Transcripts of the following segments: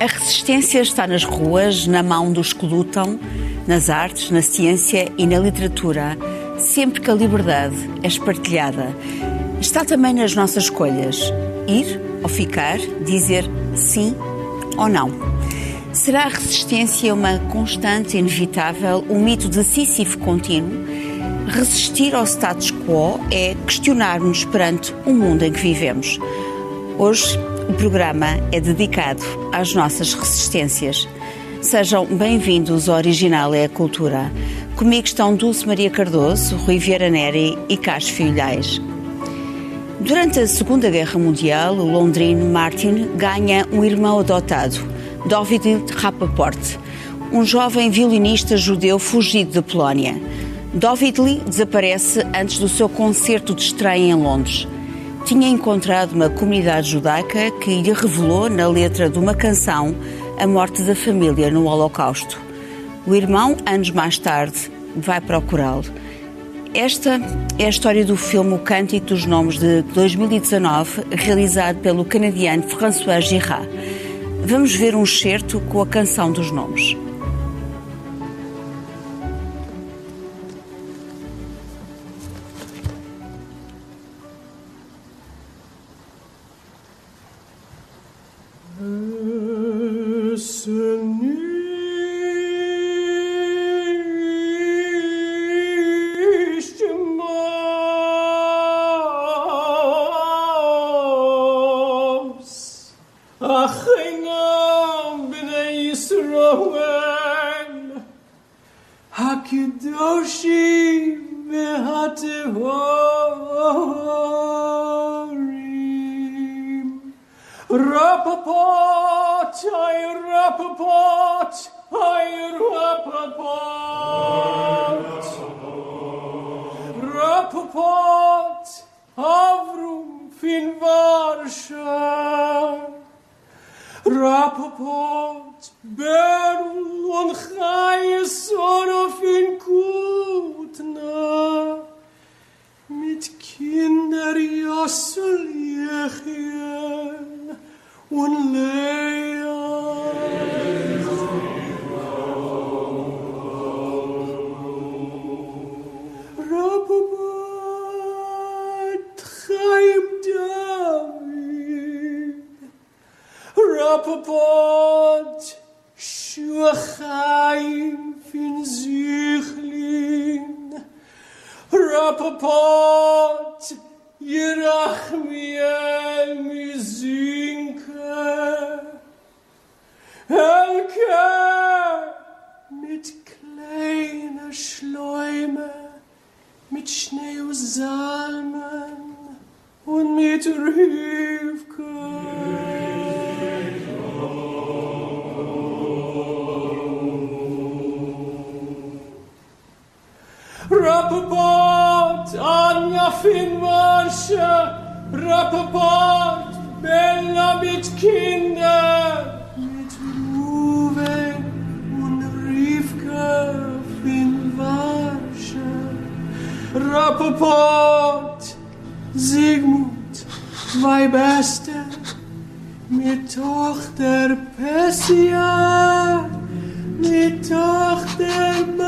A resistência está nas ruas, na mão dos que lutam, nas artes, na ciência e na literatura, sempre que a liberdade é espartilhada. Está também nas nossas escolhas: ir ou ficar, dizer sim ou não. Será a resistência uma constante inevitável, um mito de Sísifo contínuo? Resistir ao status quo é questionar-nos perante o mundo em que vivemos. Hoje, o programa é dedicado às nossas resistências. Sejam bem-vindos ao Original é a Cultura. Comigo estão Dulce Maria Cardoso, Rui Vieira Neri e Carlos Filhais. Durante a Segunda Guerra Mundial, o londrino Martin ganha um irmão adotado, David Rappaport, um jovem violinista judeu fugido da Polónia. David desaparece antes do seu concerto de estreia em Londres. Tinha encontrado uma comunidade judaica que lhe revelou, na letra de uma canção, a morte da família no Holocausto. O irmão, anos mais tarde, vai procurá-lo. Esta é a história do filme O Cântico dos Nomes de 2019, realizado pelo canadiano François Girard. Vamos ver um excerto com a canção dos nomes. Rappaport, ay Rappaport, ay Rappaport. Rappaport, avrum fin varsha. Rappaport, Bern und Chais Sorofin Kutna mit Kinder Jassel Jechien und Lea. Rababat Chaim David Rababat Schuhe fin Süchlin, Rapapot, Jerachmiel, mi Sünke, Elke, mit kleiner Schläume, mit Schnee und Salmen und mit Rüben. fin marcha, rappapart, bella mitt kinder. Mit Ruhe und Rivka fin marcha, rappapart, Sigmund, mein Bester, mit Tochter Pessia, mit Tochter Pessia.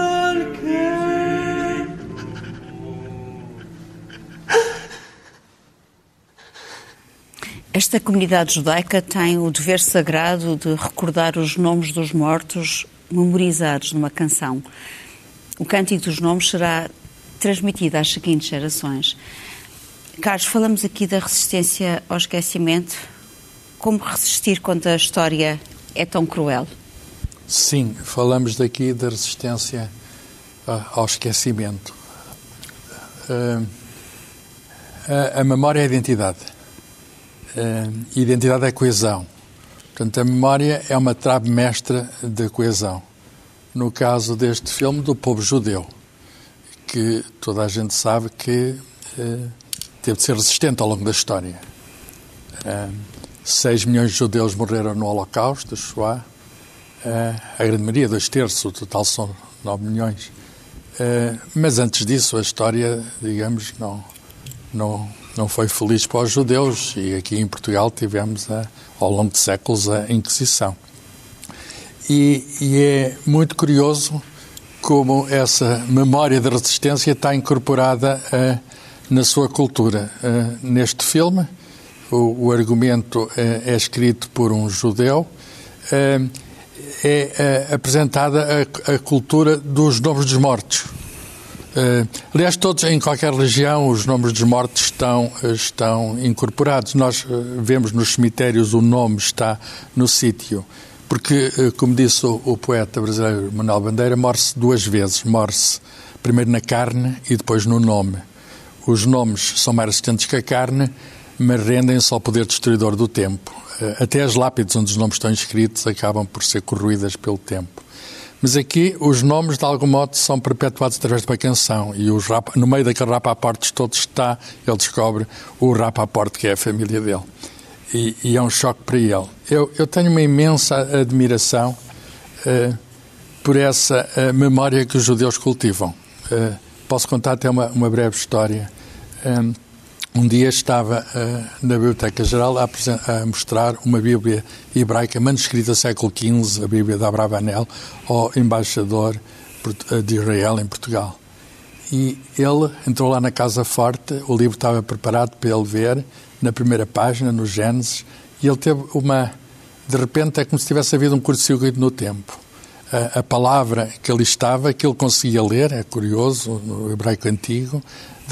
Esta comunidade judaica tem o dever sagrado de recordar os nomes dos mortos memorizados numa canção. O Cântico dos Nomes será transmitido às seguintes gerações. Carlos, falamos aqui da resistência ao esquecimento. Como resistir quando a história é tão cruel? Sim, falamos daqui da resistência uh, ao esquecimento. Uh, a, a memória é a identidade. Uh, identidade é coesão. Portanto, a memória é uma trave mestra da coesão. No caso deste filme, do povo judeu, que toda a gente sabe que uh, teve de ser resistente ao longo da história. Uh, 6 milhões de judeus morreram no Holocausto, Shoah. Uh, a grande maioria, dois terços, o total são 9 milhões. Mas antes disso, a história, digamos, não, não, não foi feliz para os judeus e aqui em Portugal tivemos, a, ao longo de séculos, a Inquisição. E, e é muito curioso como essa memória de resistência está incorporada uh, na sua cultura. Uh, neste filme, o, o argumento uh, é escrito por um judeu, é apresentada a, a, cultura dos nomes dos mortos. Uh, aliás, todos, em qualquer região, os nomes dos mortos estão, estão incorporados. Nós uh, vemos nos cemitérios o nome está no sítio. Porque, uh, como disse o, o, poeta brasileiro Manuel Bandeira, morre-se duas vezes. Morre-se primeiro na carne e depois no nome. Os nomes são mais resistentes que a carne, mas rendem-se ao poder destruidor do tempo. até as lápides onde os nomes estão inscritos acabam por ser corroídas pelo tempo. Mas aqui os nomes, de algum modo, são perpetuados através de uma canção. E os rap, no meio daquele rapaportes todos está, ele descobre o rapaporte que é a família dele. E, e é um choque para ele. Eu, eu tenho uma imensa admiração uh, por essa uh, memória que os judeus cultivam. Uh, posso contar até uma, uma breve história. Dia estava uh, na Biblioteca Geral a, a, mostrar uma Bíblia hebraica manuscrita século XV, a Bíblia de Abravanel, ao embaixador eh, de Israel em Portugal. E ele entrou lá na Casa Forte, o livro estava preparado para ele ver, na primeira página, no Gênesis, e ele teve uma. De repente é como se tivesse havido um curto-circuito no tempo. A, a palavra que ali estava, que ele conseguia ler, é curioso, no hebraico antigo,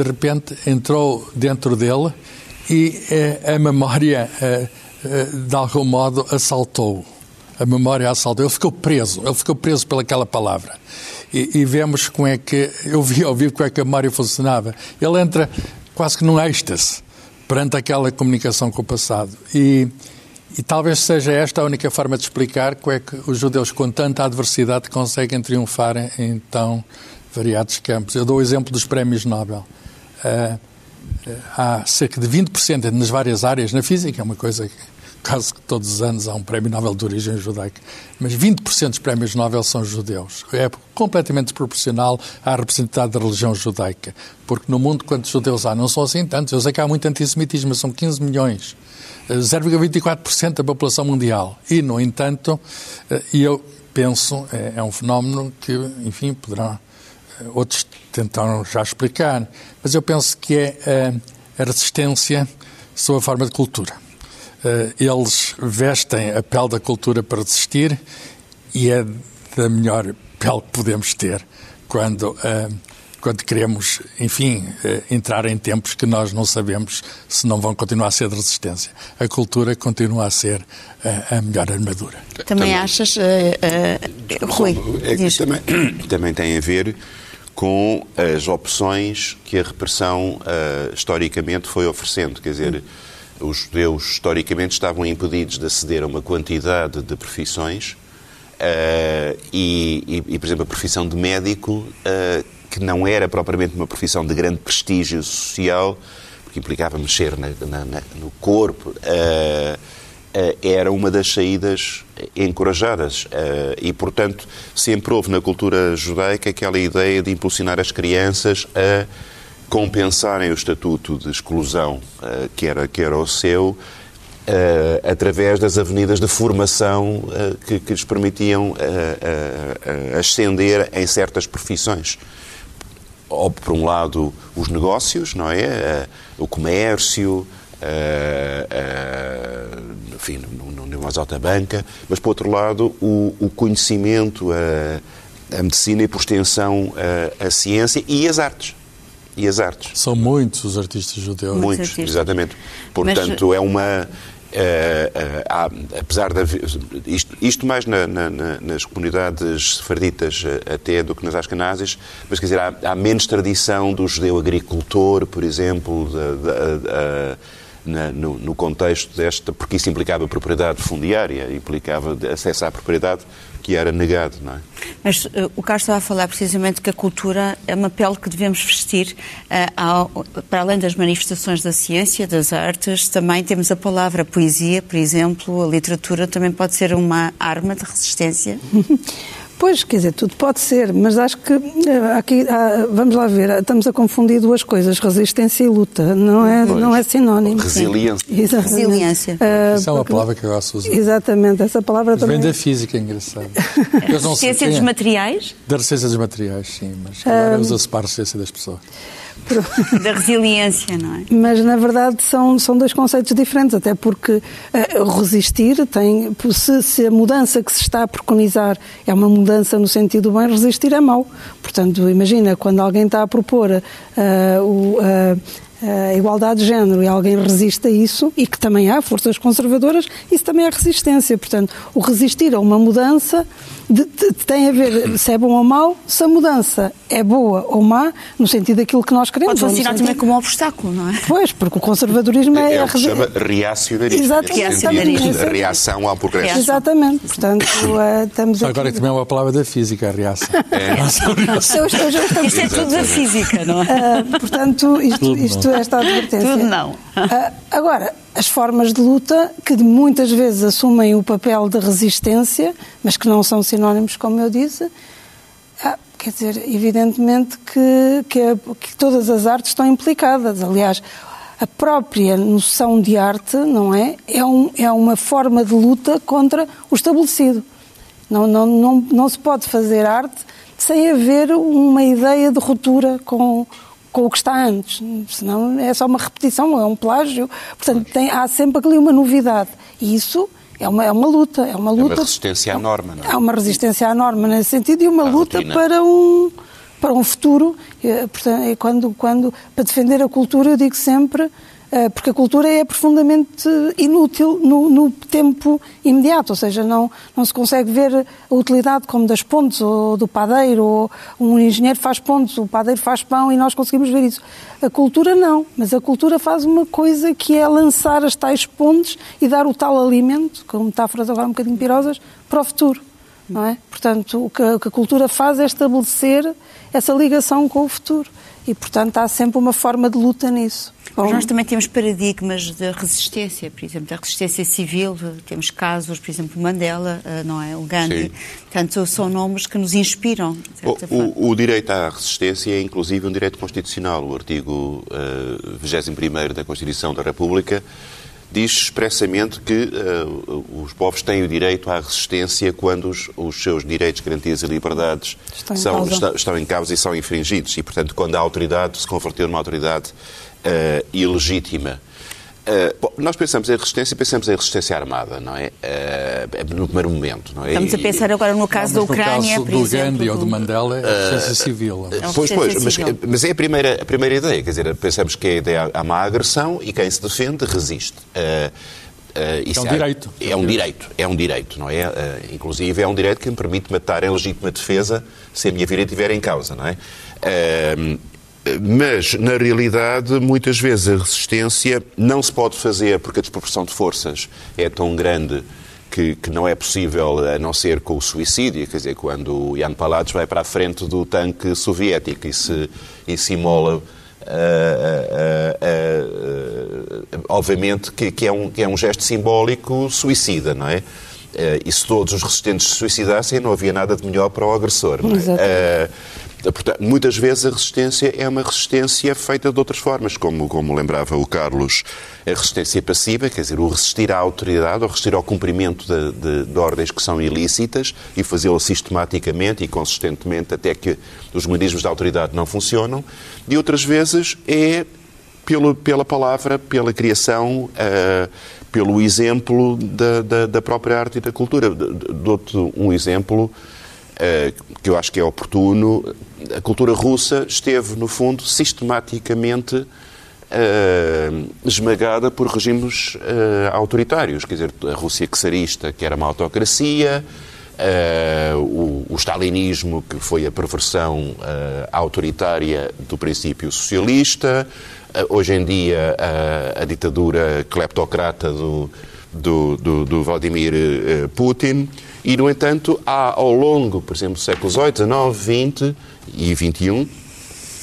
de repente entrou dentro dele e eh, a memória, eh, eh, de algum modo, assaltou. A memória assaltou. Ele ficou preso, ele ficou preso pelaquela palavra. E, e vemos como é que, eu vi ao vivo como é que a memória funcionava. Ele entra quase que num êxtase perante aquela comunicação com o passado. E, e talvez seja esta a única forma de explicar como é que os judeus, com tanta adversidade, conseguem triunfar em tão variados campos. Eu dou o exemplo dos prémios Nobel. Há cerca de 20% nas várias áreas, na física é uma coisa que quase que todos os anos há um prémio Nobel de origem judaica, mas 20% dos prémios Nobel são judeus. É completamente desproporcional à representatividade da religião judaica, porque no mundo quantos judeus há? Não são assim tantos. Eu sei que há muito antissemitismo, são 15 milhões. 0,24% da população mundial. E, no entanto, e eu penso, é, é um fenómeno que, enfim, poderão outros tentaram já explicar, mas eu penso que é a, a resistência sob a forma de cultura. Uh, eles vestem a pele da cultura para resistir e é da melhor pele que podemos ter quando, uh, quando queremos, enfim, uh, entrar em tempos que nós não sabemos se não vão continuar a ser de resistência. A cultura continua a ser a melhor armadura. Também, também achas, Rui? É também, também tem a ver com as opções que a repressão uh, historicamente foi oferecendo. Quer dizer, os judeus historicamente estavam impedidos de aceder a uma quantidade de profissões uh, e, e, por exemplo, a profissão de médico, uh, que não era propriamente uma profissão de grande prestígio social, porque implicava mexer na, na, na, no corpo. Uh, era uma das saídas encorajadas. Eh, e, portanto, sempre houve na cultura judaica aquela ideia de impulsionar as crianças a compensarem o estatuto de exclusão eh, que era, que era o seu, através das avenidas de formação que, que lhes permitiam ascender em certas profissões. Ou, por um lado, os negócios, não é? O comércio, enfim, no, no mais alta banca, mas, por outro lado, o, o conhecimento, a, a, medicina e, por extensão, a, a, ciência e as artes. E as artes. São muitos os artistas judeus. Muitos, artistas. exatamente. Portanto, mas... é uma Uh, há, apesar de haver, isto, isto mais na, na, nas comunidades sefarditas até do que nas ascanazes, mas quer dizer, há, há menos tradição do judeu agricultor, por exemplo, na, no, no, contexto desta, porque isso implicava propriedade fundiária, implicava acesso à propriedade que era negado, não é? Mas uh, o Carlos estava a falar precisamente que a cultura é uma pele que devemos vestir uh, ao, para além das manifestações da ciência, das artes, também temos a palavra a poesia, por exemplo, a literatura também pode ser uma arma de resistência. Pois, quer dizer, tudo pode ser, mas acho que eh, aqui, ah, vamos lá ver, estamos a confundir duas coisas, resistência e luta, não é, não é sinónimo. Resiliência. Exatamente. Resiliência. Uh, Isso é uma palavra que eu gosto de usar. Exatamente, essa palavra mas também. Vem da física, é engraçado. resistência dos materiais? Da resistência dos materiais, sim, mas agora uh, usa-se para a resistência das pessoas. da resiliência, não é? Mas, na verdade, são, são dois conceitos diferentes, até porque uh, resistir tem. Se, se, a mudança que se está a preconizar é uma mudança no sentido bem, resistir é mau. Portanto, imagina, quando alguém está a propor uh, o. Uh, a igualdade de género e alguém resiste a isso, e que também há forças conservadoras, isso também é resistência. Portanto, o resistir a uma mudança de, de, tem a ver se é bom ou mau, se a mudança é boa ou má, no sentido daquilo que nós queremos. Pode funcionar também como um obstáculo, não é? Pois, porque o conservadorismo é... É, é o que se chama reacionarismo. Exatamente. A reação ao progresso. Exatamente. Portanto, uh, estamos Agora aqui... também é uma palavra da física, a reação. É. Isto é tudo da física, não é? Uh, portanto, isto, isto esta advertência. Tudo não. Uh, agora, as formas de luta que muitas vezes assumem o papel de resistência, mas que não são sinónimos, como eu disse, ah, quer dizer, evidentemente que, que, que, todas as artes estão implicadas. Aliás, a própria noção de arte, não é? É, um, é uma forma de luta contra o estabelecido. Não, não, não, não se pode fazer arte sem haver uma ideia de ruptura com com o que está antes, senão é só uma repetição, é um plágio. Portanto, tem, há sempre ali uma novidade. E isso é uma, é uma luta. É uma, luta, é uma resistência à norma, não é? Há uma resistência à norma nesse sentido e uma à luta rotina. para um, para um futuro. Portanto, é quando, quando, para defender a cultura, eu digo sempre eh, porque a cultura é profundamente inútil no, no, tempo imediato, ou seja, não, não se consegue ver a utilidade como das pontes ou do padeiro, ou um engenheiro faz pontes, o padeiro faz pão e nós conseguimos ver isso. A cultura não, mas a cultura faz uma coisa que é lançar as tais pontes e dar o tal alimento, com metáforas agora um bocadinho pirosas, para o futuro. Não é? Portanto, o que a cultura faz é estabelecer essa ligação com o futuro. E, portanto, há sempre uma forma de luta nisso. Mas nós também temos paradigmas de resistência, por exemplo, da resistência civil, temos casos, por exemplo, Mandela, eh, não é? O Gandhi. Sim. Portanto, são nomes que nos inspiram. O, o, o, direito à resistência é, inclusive, um direito constitucional. O artigo uh, eh, 21 da Constituição da República diz expressamente que uh, os povos têm o direito à resistência quando os, os seus direitos, garantias e liberdades estão, são, em está, estão em causa e são infringidos. E, portanto, quando a autoridade se converteu numa autoridade uh, ilegítima. Uh, bom, nós pensamos em resistência, pensamos em resistência armada, não é? Uh, no primeiro momento, não é? Estamos a pensar agora no caso não, da Ucrânia, no caso do exemplo, Gandhi ou do Mandela, é a resistência civil. É pois, pois, mas, mas, é a primeira, a primeira ideia, quer dizer, pensamos que a ideia há má agressão e quem se defende resiste. Uh, Uh, é um direito. É um direito, é um direito, não é? Uh, inclusive é um direito que me permite matar em legítima defesa se a minha vida estiver em causa, não é? Uh, mas, na realidade, muitas vezes a resistência não se pode fazer porque a desproporção de forças é tão grande que, que, não é possível a não ser com o suicídio, quer dizer, quando o Jan Palados vai para a frente do tanque soviético e se, e se imola, uh, uh, uh, obviamente que, que, é um, que é um gesto simbólico suicida, não é? e se todos os resistentes se suicidassem, não havia nada de melhor para o agressor. Não é? Portanto, muitas vezes a resistência é uma resistência feita de outras formas, como, como lembrava o Carlos, a resistência passiva, quer dizer, o resistir à autoridade, ou resistir ao cumprimento de, de, de ordens que são ilícitas e fazê-lo sistematicamente e consistentemente até que os mecanismos da autoridade não funcionam, e outras vezes é pelo, pela palavra, pela criação, uh, pelo exemplo da, da, da, própria arte e da cultura. Dou-te um exemplo uh, que eu acho que é oportuno a cultura russa esteve, no fundo, sistematicamente uh, esmagada por regimes uh, autoritários. Quer dizer, a Rússia czarista, que era uma autocracia, uh, o, o, stalinismo, que foi a perversão autoritária do princípio socialista, hoje em dia a, ditadura cleptocrata do, do, do, do Vladimir Putin. E, no entanto, há ao longo, por exemplo, do século XVIII, XIX, XX e XXI,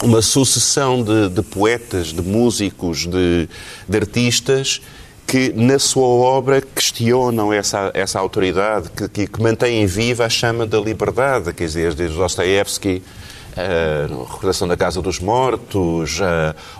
uma sucessão de, de poetas, de músicos, de, de, artistas que, na sua obra, questionam essa, essa autoridade, que, que, mantêm viva a chama da liberdade. Quer dizer, desde Dostoevsky, a recordação da Casa dos Mortos,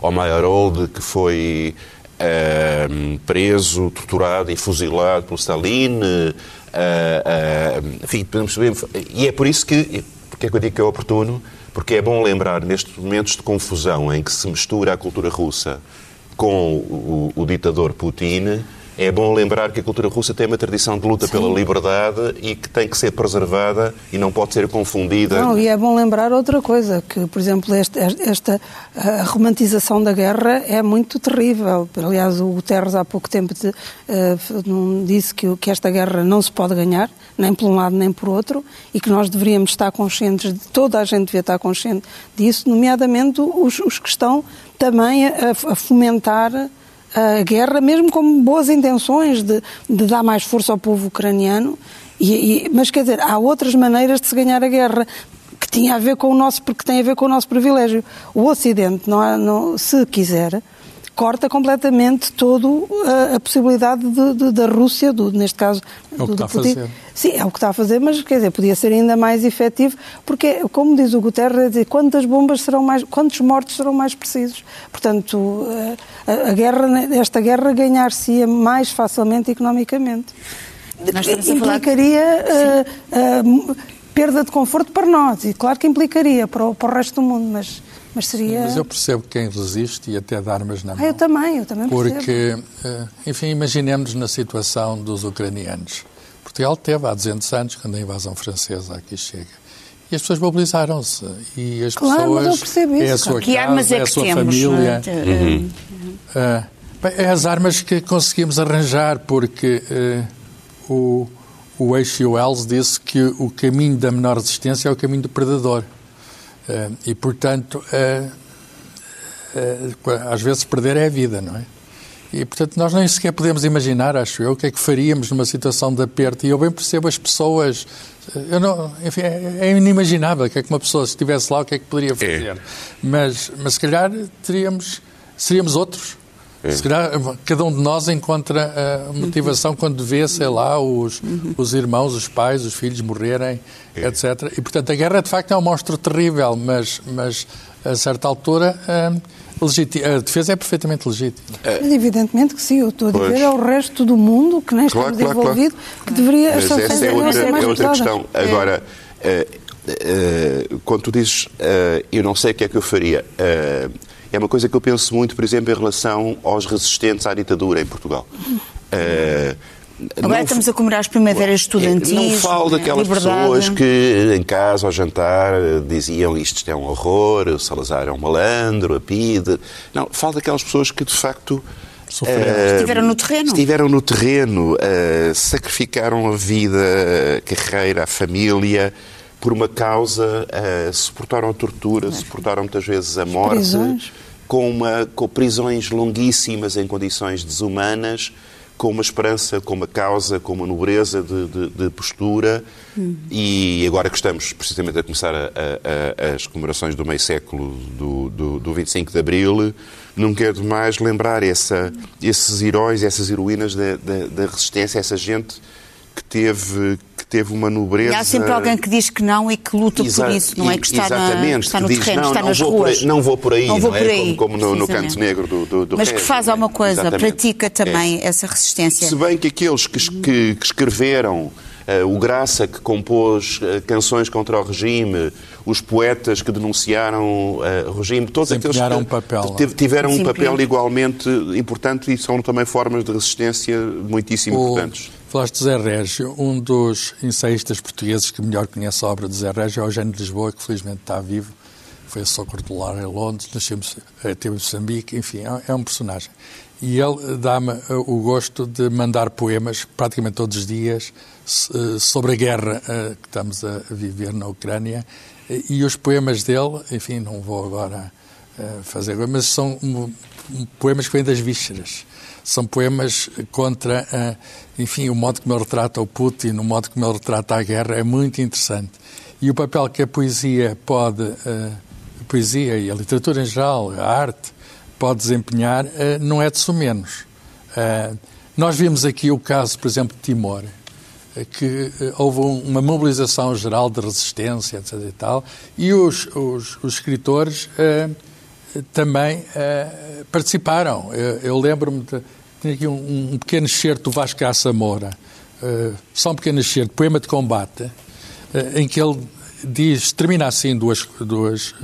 ao Meyerhold, que foi uh, preso, torturado e fuzilado por Stalin. Uh, enfim, podemos saber. E é por isso que, porque é que eu digo que é oportuno, porque é bom lembrar, nestes momentos de confusão em que se mistura a cultura russa com o, o ditador Putin, é bom lembrar que a cultura russa tem uma tradição de luta Sim. pela liberdade e que tem que ser preservada e não pode ser confundida. Não, e é bom lembrar outra coisa, que, por exemplo, esta, esta a romantização da guerra é muito terrível. Aliás, o Guterres há pouco tempo de, uh, disse que, que esta guerra não se pode ganhar, nem por um lado nem por outro, e que nós deveríamos estar conscientes, de, toda a gente devia estar consciente disso, nomeadamente os, os que estão também a, a fomentar a guerra, mesmo com boas intenções de, de dar mais força ao povo ucraniano. E, e, mas quer dizer, há outras maneiras de se ganhar a guerra que tinha a ver com o nosso, porque tem a ver com o nosso privilégio. O Ocidente, não, não se quiser, corta completamente toda a, a, possibilidade de, de, da Rússia, do, neste caso é o que está a fazer. Sim, é o que está a fazer, mas quer dizer, podia ser ainda mais efetivo, porque, como diz o Guterres, é dizer, quantas bombas serão mais, quantos mortos serão mais precisos. Portanto, a, a guerra, esta guerra ganhar-se-ia mais facilmente economicamente. Implicaria uh, uh, perda de conforto para nós, e claro que implicaria para o, para o resto do mundo, mas mas seria... Mas eu percebo quem resiste e até dá armas na mão. Ah, eu também, eu também percebo. Porque, eh, enfim, imaginemos na situação dos ucranianos. Portugal teve há 200 anos, quando a invasão francesa aqui chega. E as pessoas mobilizaram-se. E as claro, pessoas. Mas eu percebo isso. É a sua que casa, armas é, é a que sua temos, família. É? Uhum. Uh, é as armas que conseguimos arranjar, porque uh, o, o H. Wells disse que o caminho da menor resistência é o caminho do predador. Eh, e, portanto, eh, eh, às vezes perder é a vida, não é? E, portanto, nós nem sequer podemos imaginar, acho eu, o que é que faríamos numa situação de aperto. E eu bem percebo as pessoas. Eu não, enfim, é, é inimaginável o que é que uma pessoa, se estivesse lá, o que é que poderia fazer. É. Mas, mas, se calhar, teríamos, seríamos outros. É. Se calhar, cada um de nós encontra a motivação quando vê, sei lá, os, os irmãos, os pais, os filhos morrerem, é. etc. E, portanto, a guerra, de facto, é um monstro terrível, mas, mas a certa altura, a, a defesa é perfeitamente legítima. É. Mas, evidentemente que sim, eu estou a dizer ao resto do mundo, que nem claro, estamos claro, envolvido, claro. que deveria... Mas essa é outra, é outra questão. Agora... Uh, quando tu dizes uh, eu não sei o que é que eu faria, uh, é uma coisa que eu penso muito, por exemplo, em relação aos resistentes à ditadura em Portugal. Uh, Agora não, estamos a comemorar as primaveras estudantis. Não falo daquelas liberdade. pessoas que em casa ao jantar diziam isto é um horror, o Salazar é um malandro, a PIDE. Não, falo daquelas pessoas que de facto Uh, estiveram no terreno. Estiveram no terreno, uh, sacrificaram a vida, a carreira, a família por uma causa, uh, suportaram a tortura, suportaram muitas vezes a morte, prisões. Com, uma, com prisões longuíssimas em condições desumanas, com uma esperança, com uma causa, com uma nobreza de, de, de postura. Hum. E agora que estamos precisamente a começar a, a, a, as comemorações do meio século do, do, do 25 de Abril, não quero mais lembrar essa, esses heróis, essas heroínas da, da, da resistência, essa gente que teve, que teve uma nobreza. E há sempre alguém que diz que não e que luta Exa por isso, não é? Que está, exatamente, na, está no diz, terreno, não, está não nas ruas. Por aí, não vou por aí, não, vou não por é? aí, como, como no, no, canto negro do, do, do Mas que faz alguma coisa, exatamente. pratica também é. essa resistência. Se bem que aqueles que, que, que escreveram Uh, o Graça, que compôs uh, canções contra o regime, os poetas que denunciaram uh, o regime, todos aqueles que um papel, tiveram um papel igualmente importante e são também formas de resistência muitíssimo o... importantes. Falaste de Zé Régio, um dos ensaístas portugueses que melhor conhece a obra de Zé Régio é o Eugênio de Lisboa, que felizmente está vivo, foi a Socorro de Lar em Londres, nascemos, teve em Moçambique, enfim, é, é um personagem. E ele dá-me o gosto de mandar poemas, praticamente todos os dias, sobre a guerra que estamos a viver na Ucrânia. E os poemas dele, enfim, não vou agora fazer, mas são poemas que vêm das vísceras. São poemas contra, enfim, o modo como ele retrata o Putin, o modo como ele retrata a guerra, é muito interessante. E o papel que a poesia pode, a poesia e a literatura em geral, a arte, pode desempenhar, não é de sumenos. Nós vimos aqui o caso, por exemplo, de Timor, que houve uma mobilização geral de resistência, etc. e tal, e os, os, os escritores também uh, participaram. Eu, eu lembro-me de. Tinha aqui um, um pequeno excerto do Vasco Caça Moura, uh, só um pequeno excerto, poema de combate, uh, em que ele diz, termina assim duas, duas,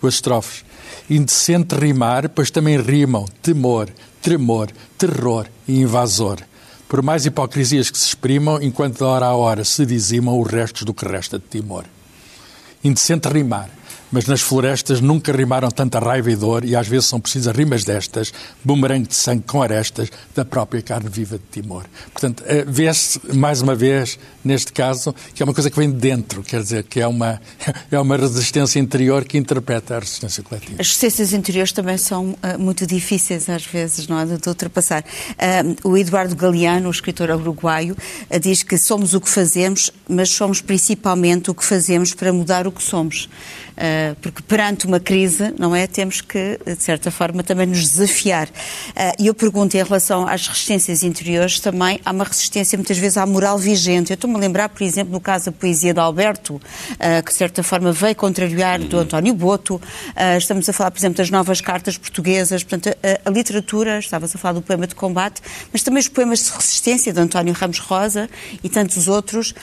duas estrofes. Indecente rimar, pois também rimam temor, tremor, terror e invasor. Por mais hipocrisias que se exprimam, enquanto de hora a hora se dizimam os restos do que resta de Timor. Indecente rimar mas nas florestas nunca rimaram tanta raiva e dor, e às vezes são precisas rimas destas, bumerangue de sangue com arestas, da própria carne viva de Timor. Portanto, eh, vê-se, mais uma vez, neste caso, que é uma coisa que vem de dentro, quer dizer, que é uma, é uma resistência interior que interpreta a resistência coletiva. As resistências interiores também são uh, muito difíceis, às vezes, não é, de, ultrapassar. Uh, o Eduardo Galeano, o escritor uruguaio, uh, diz que somos o que fazemos, mas somos principalmente o que fazemos para mudar o que somos. Eh, porque perante uma crise, não é, temos que, de certa forma, também nos desafiar. Eh, e eu pergunto, em relação às resistências interiores, também há uma resistência, muitas vezes, à moral vigente. Eu estou-me a lembrar, por exemplo, no caso da poesia de Alberto, eh, que, de certa forma, veio contrariar do. António Boto. Estamos a falar, por exemplo, das novas cartas portuguesas. Portanto, a, literatura, estavas a falar do poema de combate, mas também os poemas de resistência de António Ramos Rosa e tantos outros,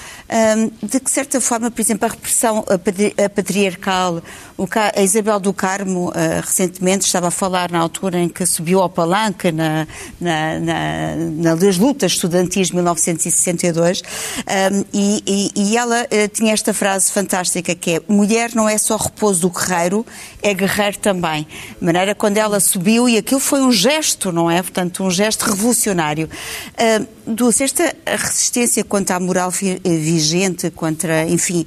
de que, de certa forma, por exemplo, a repressão patriarcal a Isabel do Carmo, uh, recentemente, estava a falar na altura em que subiu ao palanque na, na, na, nas lutas estudantis de 1962, um, e, e, e, ela uh, tinha esta frase fantástica que é mulher não é só repouso do guerreiro, é guerreiro também. De maneira quando ela subiu, e aquilo foi um gesto, não é? Portanto, um gesto revolucionário. Uh, Dulce, esta resistência quanto à moral vigente, contra, enfim,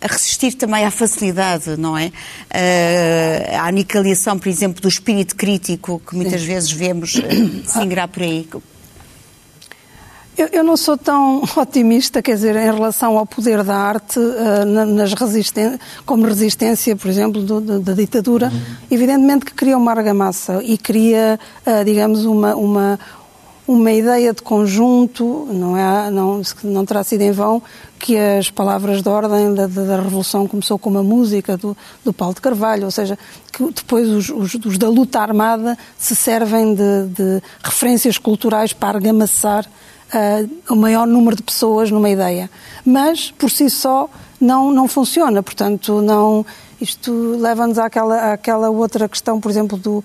a resistir também à facilidade, não é? Uh, a aniquilação, por exemplo, do espírito crítico que muitas Sim. vezes vemos uh, se ingrar por aí. Eu, eu, não sou tão otimista, quer dizer, em relação ao poder da arte uh, nas resisten como resistência, por exemplo, do, do, da ditadura. Uhum. Evidentemente que cria uma argamassa e cria, uh, digamos, uma, uma, uma ideia de conjunto, não, é, não, não terá sido em vão que as palavras de ordem da, da Revolução começou com uma música do, do Paulo de Carvalho, ou seja, que depois os, os, os da luta armada se servem de, de referências culturais para argamassar uh, o maior número de pessoas numa ideia. Mas, por si só, não, não funciona. Portanto, não, isto leva-nos àquela, àquela outra questão, por exemplo, do,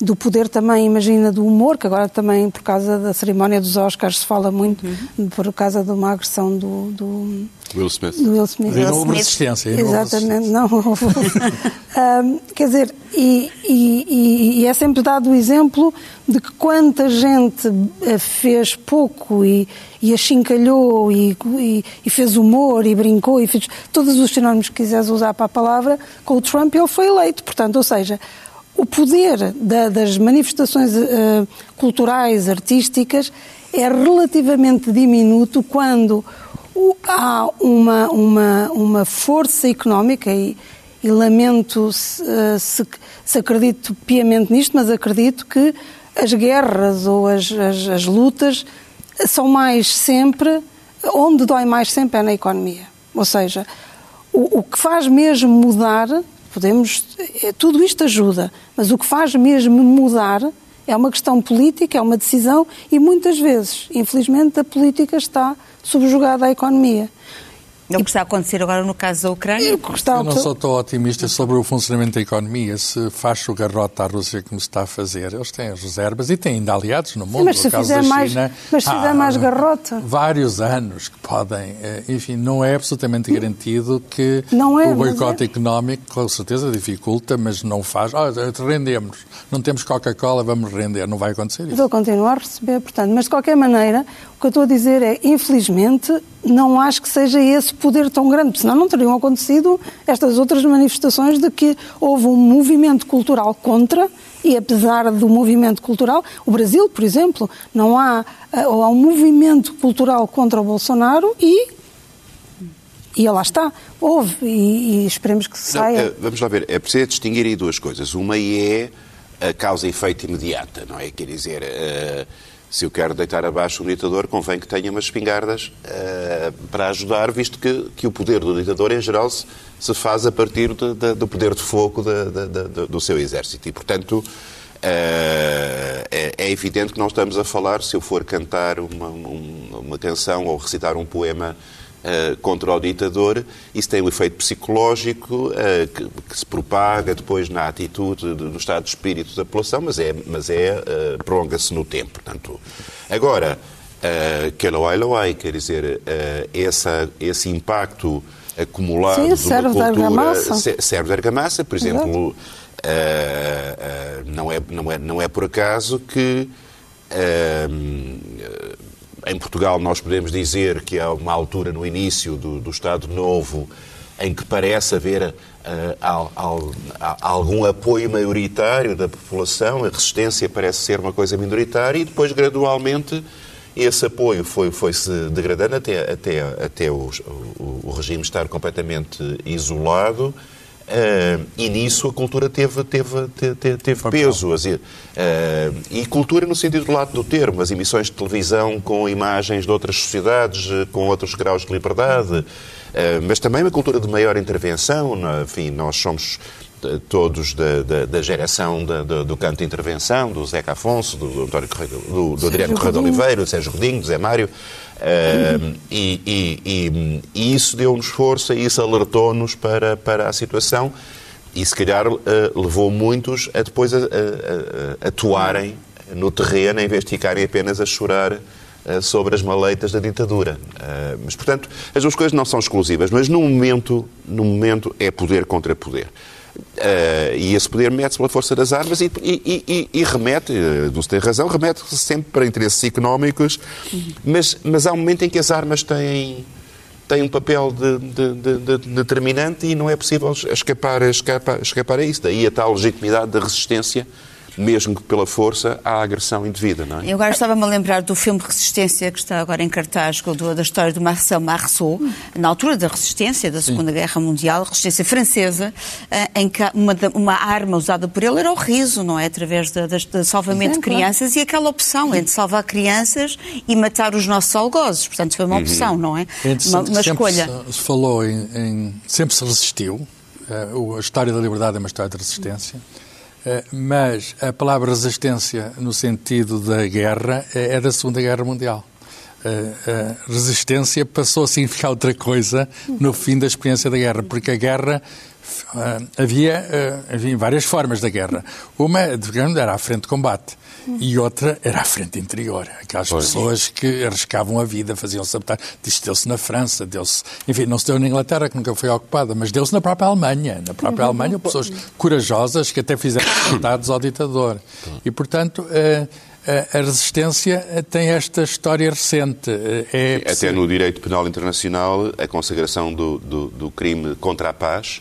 do poder também, imagina, do humor, que agora também, por causa da cerimónia dos Oscars, se fala muito, uhum. por causa de uma agressão do, do Will Smith. Do Will Smith. não houve resistência. Exatamente, não houve. um, quer dizer, e, e, e, é sempre dado o exemplo de que quanta gente eh, fez pouco e, e achincalhou e, e, e, fez humor e brincou e fez todos os sinónimos que quiseres usar para a palavra, com o Trump ele foi eleito. Portanto, ou seja, o poder da, das manifestações uh, culturais, artísticas, é relativamente diminuto quando há uma, uma, uma força económica, e, e lamento se, uh, se, se, acredito piamente nisto, mas acredito que as guerras ou as, as, as lutas são mais sempre, onde dói mais sempre é na economia. Ou seja, o, o que faz mesmo mudar Podemos, é, tudo isto ajuda, mas o que faz mesmo mudar é uma questão política, é uma decisão e muitas vezes, infelizmente, a política está subjugada à economia. É o que está a acontecer agora no caso da Ucrânia? Eu, eu não sou tão otimista sobre o funcionamento da economia. Se faz o garrote à Rússia como se está a fazer, eles têm as reservas e têm ainda aliados no mundo. Sim, mas se fizer, mais, China, mas se fizer mais garrota. Vários anos que podem. Eh, enfim, não é absolutamente garantido que é, o boicote é. económico, com certeza, dificulta, mas não faz. Oh, rendemos. Não temos Coca-Cola, vamos render. Não vai acontecer isso. Vou continuar a receber, portanto. Mas de qualquer maneira, o que eu estou a dizer é, infelizmente, não acho que seja esse poder tão grande, porque senão não teriam acontecido estas outras manifestações de que houve um movimento cultural contra, e apesar do movimento cultural, o Brasil, por exemplo, não há, eh, ou há um movimento cultural contra o Bolsonaro e e lá está, houve, e, e esperemos que saia. Não, eh, vamos lá ver, é preciso distinguir aí duas coisas. Uma é a causa e efeito imediata, não é? Quer dizer, uh, se eu quero deitar abaixo um ditador, convém que tenha umas espingardas uh, para ajudar, visto que, que o poder do ditador, em geral, se, se faz a partir de, de, do poder de fogo de, do seu exército. E, portanto, uh, é, é, evidente que não estamos a falar, se eu for cantar uma, uma, uma canção ou recitar um poema uh, contra o ditador, isso tem um efeito psicológico uh, que, que, se propaga depois na atitude, no estado de espírito da população, mas é, mas é uh, prolonga-se no tempo. Portanto, agora, uh, Keloai quer dizer, essa, esse impacto acumulado Sim, serve cultura, de argamassa. serve de argamassa, por exemplo, não, é, não, é, não é por acaso que em Portugal, nós podemos dizer que há uma altura no início do, do Estado Novo em que parece haver uh, al, al, algum apoio maioritário da população, a resistência parece ser uma coisa minoritária, e depois, gradualmente, esse apoio foi, foi se degradando até, até, até o, o, o regime estar completamente isolado Uh, e nisso a cultura teve, teve, teve, teve peso. Uh, e cultura no sentido do lado do termo, as emissões de televisão com imagens de outras sociedades, eh, com outros graus de liberdade, uh, mas também uma cultura de maior intervenção. Enfim, nós somos todos da, da, da geração da, do canto de intervenção, do Zeca Afonso, do, António Correio, do, do Adriano Correio de Oliveira, do Sérgio Rodinho, do Zé Mário. E, e, e, e, isso deu-nos força isso alertou-nos para, para a situação e se calhar uh, levou muitos a depois a, a, a, atuarem no terreno em vez de ficarem apenas a chorar uh, sobre as maleitas da ditadura. mas, portanto, as duas coisas não são exclusivas, mas no momento, no momento é poder contra poder. Uh, e esse poder mete-se pela força das armas e, e, e, e remete, uh, não se tem razão, remete sempre para interesses económicos, mas, mas há um momento em que as armas têm, têm um papel de, de, de determinante e não é possível escapar, escapar, escapar a isso. Daí a tal legitimidade da resistência mesmo que pela força, à agressão indevida, não é? Eu agora estava-me a lembrar do filme Resistência, que está agora em cartaz, da história do Marcel Marceau, na altura da resistência da Segunda Sim. Guerra Mundial, resistência francesa, eh, em que uma, uma arma usada por ele era o riso, não é? Através do salvamento Sim, de crianças claro. e aquela opção entre salvar crianças e matar os nossos algozes. Portanto, foi uma uhum. opção, uhum. não é? é uma, uma escolha. Se falou em, em, Sempre se resistiu. Eh, a história da liberdade é uma história de resistência. Mas a palavra resistência, no sentido da guerra, é, é da Segunda Guerra Mundial. A resistência passou a significar outra coisa no fim da experiência da guerra, porque a guerra eh, havia, eh, havia várias formas da guerra. Uma, digamos, era a frente de combate e outra era a frente interior. Aquelas pois. pessoas que arriscavam a vida, faziam sabotar. Isto deu-se na França, deu-se. Enfim, não se deu na Inglaterra, que nunca foi ocupada, mas deu-se na própria Alemanha. Na própria uhum. Alemanha, pessoas corajosas que até fizeram atentados ao ditador. E, portanto. A resistência tem esta história recente. É Até no direito penal internacional, a consagração do, do, do, crime contra a paz,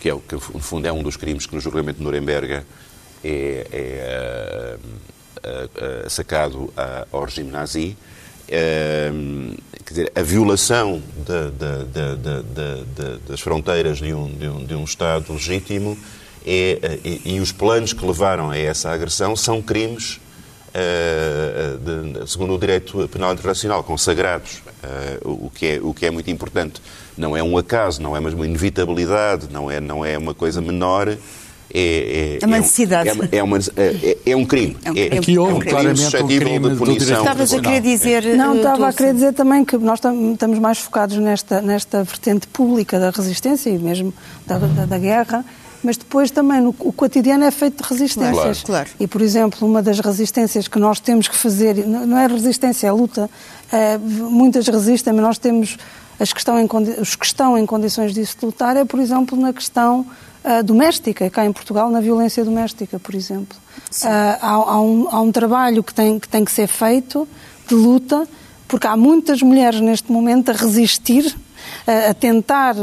que, é, que no fundo é um dos crimes que no julgamento de Nuremberg é, é uh, uh, sacado ao regime nazi. Quer dizer, a violação de, de, de, das fronteiras de um, um, de um Estado legítimo é, e, e, os planos que levaram a essa agressão são crimes, segundo o direito penal internacional, consagrados, o, que é, o que é muito importante. Não é um acaso, não é mesmo uma inevitabilidade, não é, não é uma coisa menor é, é, uma necessidade. É, é, uma, é, é um crime. É um crime. Aqui houve um claramente um crime de punição. Estavas a querer dizer... Não, estava a querer dizer também que nós estamos mais focados nesta, nesta vertente pública da resistência e mesmo da, da, da guerra, mas depois também no, o cotidiano é feito de resistências. Claro, claro. E, por exemplo, uma das resistências que nós temos que fazer, não é resistência, é luta, é, muitas resistem, mas nós temos as que estão em, os que estão em condições disso de lutar, é, por exemplo, na questão uh, doméstica, cá em Portugal, na violência doméstica, por exemplo. Uh, há, há, um, há um trabalho que tem, que tem que ser feito de luta, porque há muitas mulheres neste momento a resistir, a tentar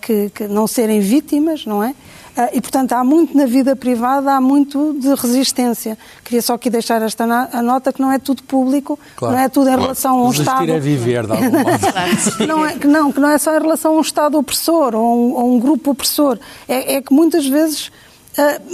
que, que não serem vítimas, não é? Ah, e, portanto, há muito na vida privada, há muito de resistência. Queria só aqui deixar esta a nota que não é tudo público, claro. não é tudo em claro. relação a um Resistir Estado... é viver, de algum modo. não, é, não, que não é só em relação a um Estado opressor ou a um, a um grupo opressor. É, é que muitas vezes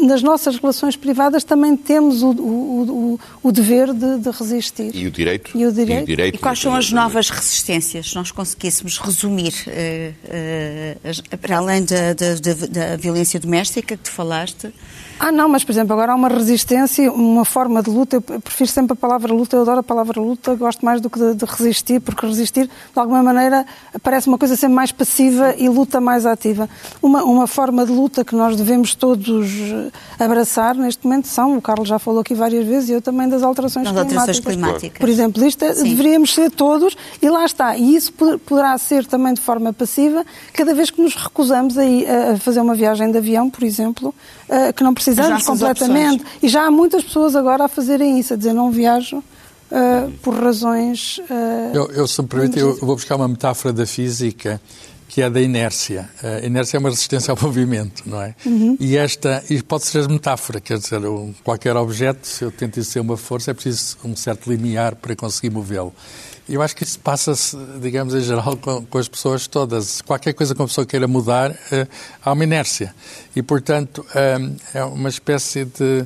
nas nossas relações privadas também temos o, o, o, o dever de, de, resistir. E o direito? E, o direito. e, o direito e quais são as novas resistências? Se nós conseguíssemos resumir, uh, uh, para além da, da, da, violência doméstica que tu falaste, ah, não, mas por exemplo, agora há uma resistência, uma forma de luta. Eu prefiro sempre a palavra luta, eu adoro a palavra luta, gosto mais do que de, de resistir, porque resistir, de alguma maneira, parece uma coisa sempre mais passiva e luta mais ativa. Uma, uma forma de luta que nós devemos todos abraçar neste momento são, o Carlos já falou aqui várias vezes, e eu também, das alterações, climáticas. alterações climáticas. Por exemplo, isto é, deveríamos ser todos, e lá está. E isso poderá ser também de forma passiva, cada vez que nos recusamos a, a fazer uma viagem de avião, por exemplo, eh, que não precisamos completamente. E já há muitas pessoas agora a fazerem isso, a dizer não viajo. Uh, por razões. Uh, eu, eu, se me permite, eu vou buscar uma metáfora da física que é da inércia. A inércia é uma resistência ao movimento, não é? Uhum. E esta e pode ser metáfora, quer dizer, qualquer objeto, se eu tento ser uma força, é preciso um certo limiar para conseguir movê-lo. Eu acho que isso passa-se, digamos, em geral, com, com, as pessoas todas. Qualquer coisa que uma pessoa queira mudar, uh, há uma inércia. E, portanto, uh, é uma espécie de.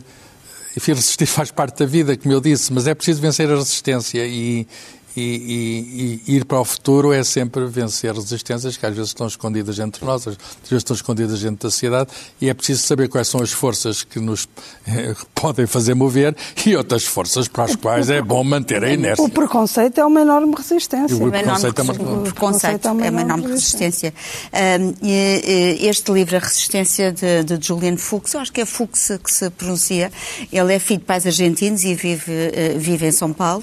Enfim, resistir faz parte da vida, como eu disse, mas é preciso vencer a resistência e, e, e, e, ir para o futuro é sempre vencer resistências que às vezes estão escondidas entre nós, às vezes estão escondidas dentro da sociedade, e é preciso saber quais são as forças que nos eh, podem fazer mover e outras forças para as quais é bom manter a inércia. O preconceito é uma enorme resistência. O preconceito, é uma, o preconceito é uma enorme, é uma enorme resistência. resistência. Um, este livro, A Resistência, de, de Julian Fuchs, eu acho que é Fuchs que se pronuncia, ele é filho de pais argentinos e vive, uh, vive em São Paulo,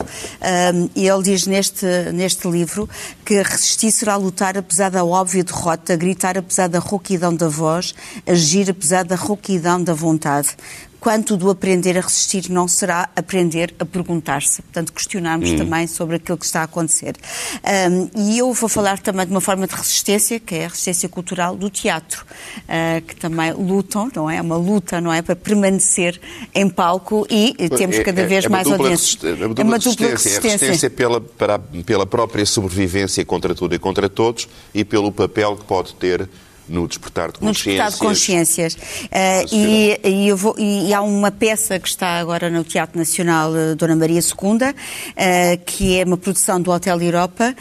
um, e ele diz diz neste, neste livro que resistir será lutar apesar da óbvia derrota, gritar apesar da rouquidão da voz, agir apesar da rouquidão da vontade quanto do aprender a resistir não será aprender a perguntar-se. Portanto, questionarmos hum. também sobre aquilo que está a acontecer. Um, e eu vou falar também de uma forma de resistência, que é a resistência cultural do teatro, uh, que também lutam, não é? É uma luta, não é? Para permanecer em palco e temos cada vez é, é mais audiências. É uma dupla resistência. É a resistência pela, para, pela própria sobrevivência contra tudo e contra todos e pelo papel que pode ter no despertar de consciências. No despertar de consciências. Uh, e, e, vou, e, há uma peça que está agora no Teatro Nacional uh, Dona Maria II, uh, que é uma produção do Hotel Europa,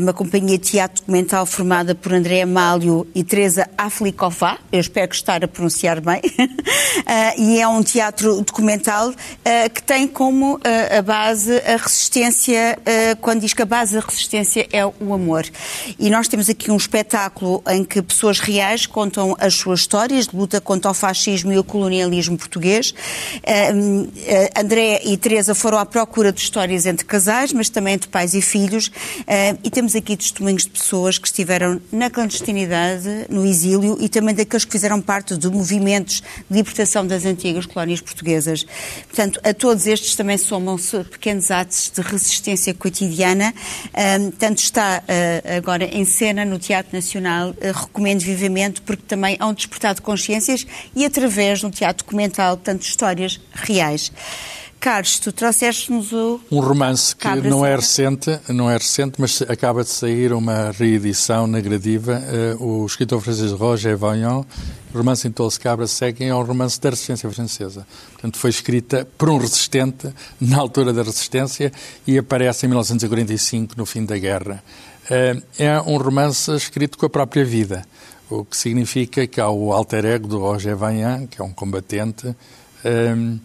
uma companhia de teatro documental formada por André Amálio e Teresa Afliková, eu espero que estar a pronunciar bem, e é um teatro documental que tem como a base a resistência, quando diz que a base da resistência é o amor. E nós temos aqui um espetáculo em que pessoas reais contam as suas histórias de luta contra o fascismo e o colonialismo português. Uh, André e Teresa foram à procura de histórias entre casais, mas também entre pais e filhos. Uh, e temos aqui testemunhos de pessoas que estiveram na clandestinidade, no exílio e também daqueles que fizeram parte de movimentos de libertação das antigas colónias portuguesas. Portanto, a todos estes também somam-se pequenos atos de resistência cotidiana. tanto está agora em cena no Teatro Nacional. recomendo vivamente, porque também há um despertar de consciências e através de um teatro documental, tanto histórias reais. Carlos, tu trouxeste-nos o... Um romance que Cabra não é recente, não é recente, mas acaba de sair uma reedição na Gradiva. Uh, o escritor francês Roger Vaillant, o romance Em se Cabra Seguem, é um romance da resistência francesa. Portanto, foi escrita por um resistente na altura da resistência e aparece em 1945, no fim da guerra. Uh, é um romance escrito com a própria vida o que significa que há o alter ego do Roger Vaillant, que é um combatente, um,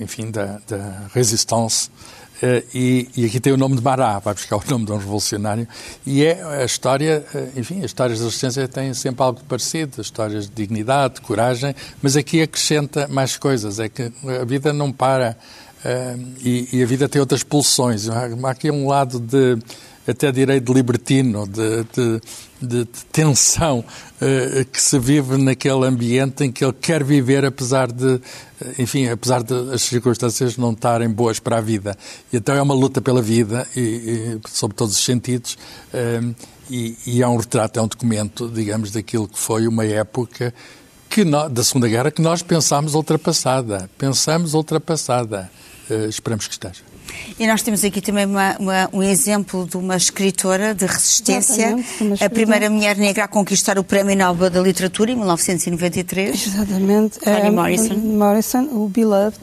enfim, da, da resistência, Uh, e, e, aqui tem o nome de Mará, vai buscar o nome de um revolucionário, e é a história, uh, enfim, as histórias da resistência têm sempre algo parecido, histórias de dignidade, de coragem, mas aqui acrescenta mais coisas, é que a vida não para uh, e, e, a vida tem outras pulsões. Há aqui um lado de até direi de libertino, de, de, de, de tensão uh, que se vive naquele ambiente em que ele quer viver apesar de, eh, enfim, apesar de as circunstâncias não estarem boas para a vida. E então é uma luta pela vida, e, e sob todos os sentidos, uh, e, e, é um retrato, é um documento, digamos, daquilo que foi uma época que da Segunda Guerra que nós pensámos ultrapassada. Pensamos ultrapassada. Uh, esperamos que esteja. E nós temos aqui também uma, uma, um exemplo de uma escritora de resistência, a primeira mulher negra a conquistar o Prémio Nobel da Literatura em 1993. Exatamente. Toni é, Morrison. Morrison, o Beloved.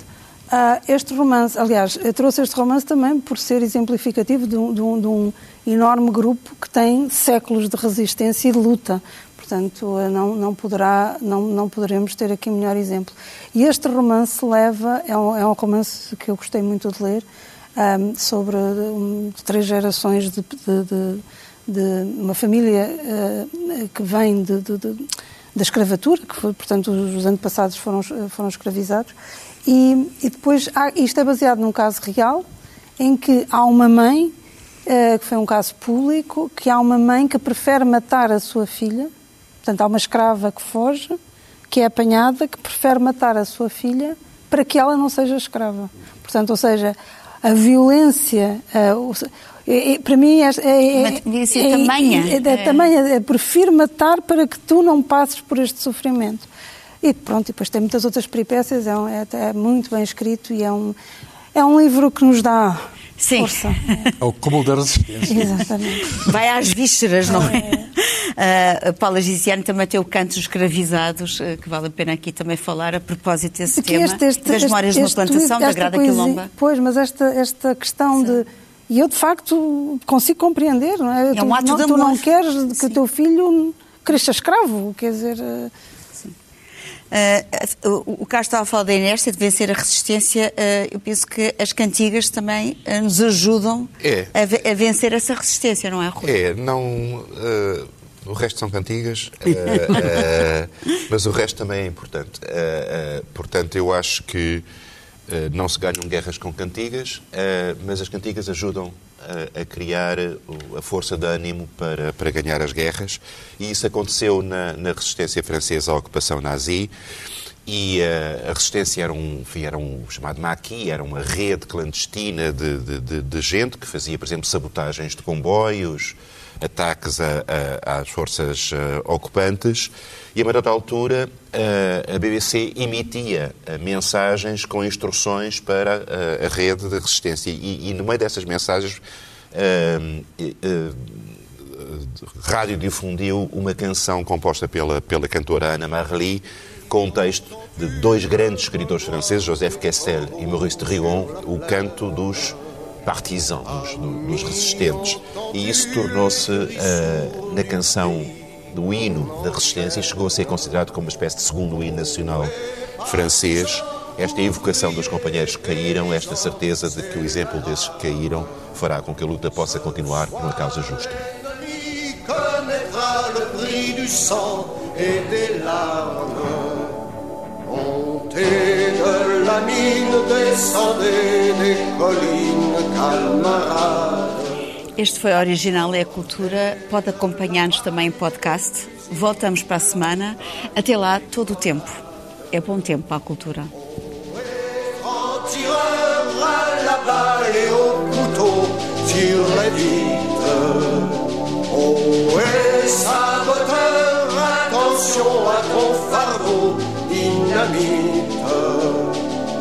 Uh, este romance, aliás, eu trouxe este romance também por ser exemplificativo de um, de, um, de um, enorme grupo que tem séculos de resistência e de luta. Portanto, não, não, poderá, não, não poderemos ter aqui melhor exemplo. E este romance leva, é um, é um romance que eu gostei muito de ler, um, sobre um, três gerações de, de, de, de uma família uh, que vem de, da escravatura, que foi, portanto os antepassados foram, foram escravizados, e, e depois há, isto é baseado num caso real em que há uma mãe, uh, que foi um caso público, que há uma mãe que prefere matar a sua filha, portanto há uma escrava que foge, que é apanhada, que prefere matar a sua filha para que ela não seja escrava. Portanto, ou seja, a violência. é, para mim é, é, Uma violência é, tamanha. É, é, tamanha. prefiro matar para que tu não passes por este sofrimento. E pronto, depois tem muitas outras peripécias, é, é, muito bem escrito e é um, é um livro que nos dá Sim. força. É o cúmulo da resistência. Exatamente. Vai às vísceras, não é? Uh, a Paula Giziane também tem o Canto dos Escravizados, uh, que vale a pena aqui também falar a propósito desse Porque tema, este, este, das memórias de uma plantação, da Grada coisa, Quilomba. Pois, mas esta, esta questão Sim. de... E eu, de facto, consigo compreender, não é? É um tu, ato não, de Tu não queres que Sim. o teu filho cresça escravo, quer dizer... Uh, Uh, o Carlos estava a falar da inércia, de vencer a resistência. Uh, eu penso que as cantigas também uh, nos ajudam é. a, a, vencer essa resistência, não é, Rui? É, não. o resto são cantigas, mas o resto também é importante. portanto, eu acho que não se ganham guerras com cantigas, mas as cantigas ajudam a, a, criar a força de ânimo para, para ganhar as guerras. E isso aconteceu na, na resistência francesa à ocupação nazi. E uh, a resistência era um, era um chamado maquis, era uma rede clandestina de, de, de, de, gente que fazia, por exemplo, sabotagens de comboios, ataques a, a, às forças uh, ocupantes. E a dada altura, uh, a BBC emitia mensagens com instruções para a rede de resistência. E, e, no meio dessas mensagens, rádio difundiu uma canção composta pela, pela cantora Ana Marly, com um texto de dois grandes escritores franceses, Joseph Kessel e Maurice de Rion, o canto dos partisans, dos, dos resistentes. E isso tornou-se, uh, na canção do hino da resistência, e chegou a ser considerado como uma espécie de segundo hino nacional francês. Esta evocação dos companheiros que caíram, esta certeza de que o exemplo desses que caíram fará com que a luta possa continuar por uma causa justa. et des larmes. Montez de la mine, descendez des collines, camarades. Este foi Original é a Cultura. Pode acompanhar-nos também em podcast. Voltamos para a semana. Até lá, todo o tempo. É bom tempo para a cultura. Et saboteur, attention à ton fardeau, dynamite.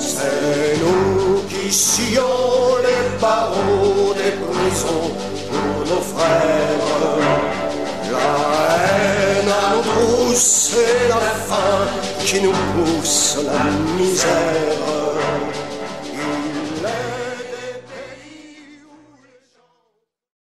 C'est nous qui sillons les barreaux des prisons pour nos frères. La haine à nos trousses et la faim qui nous pousse la misère.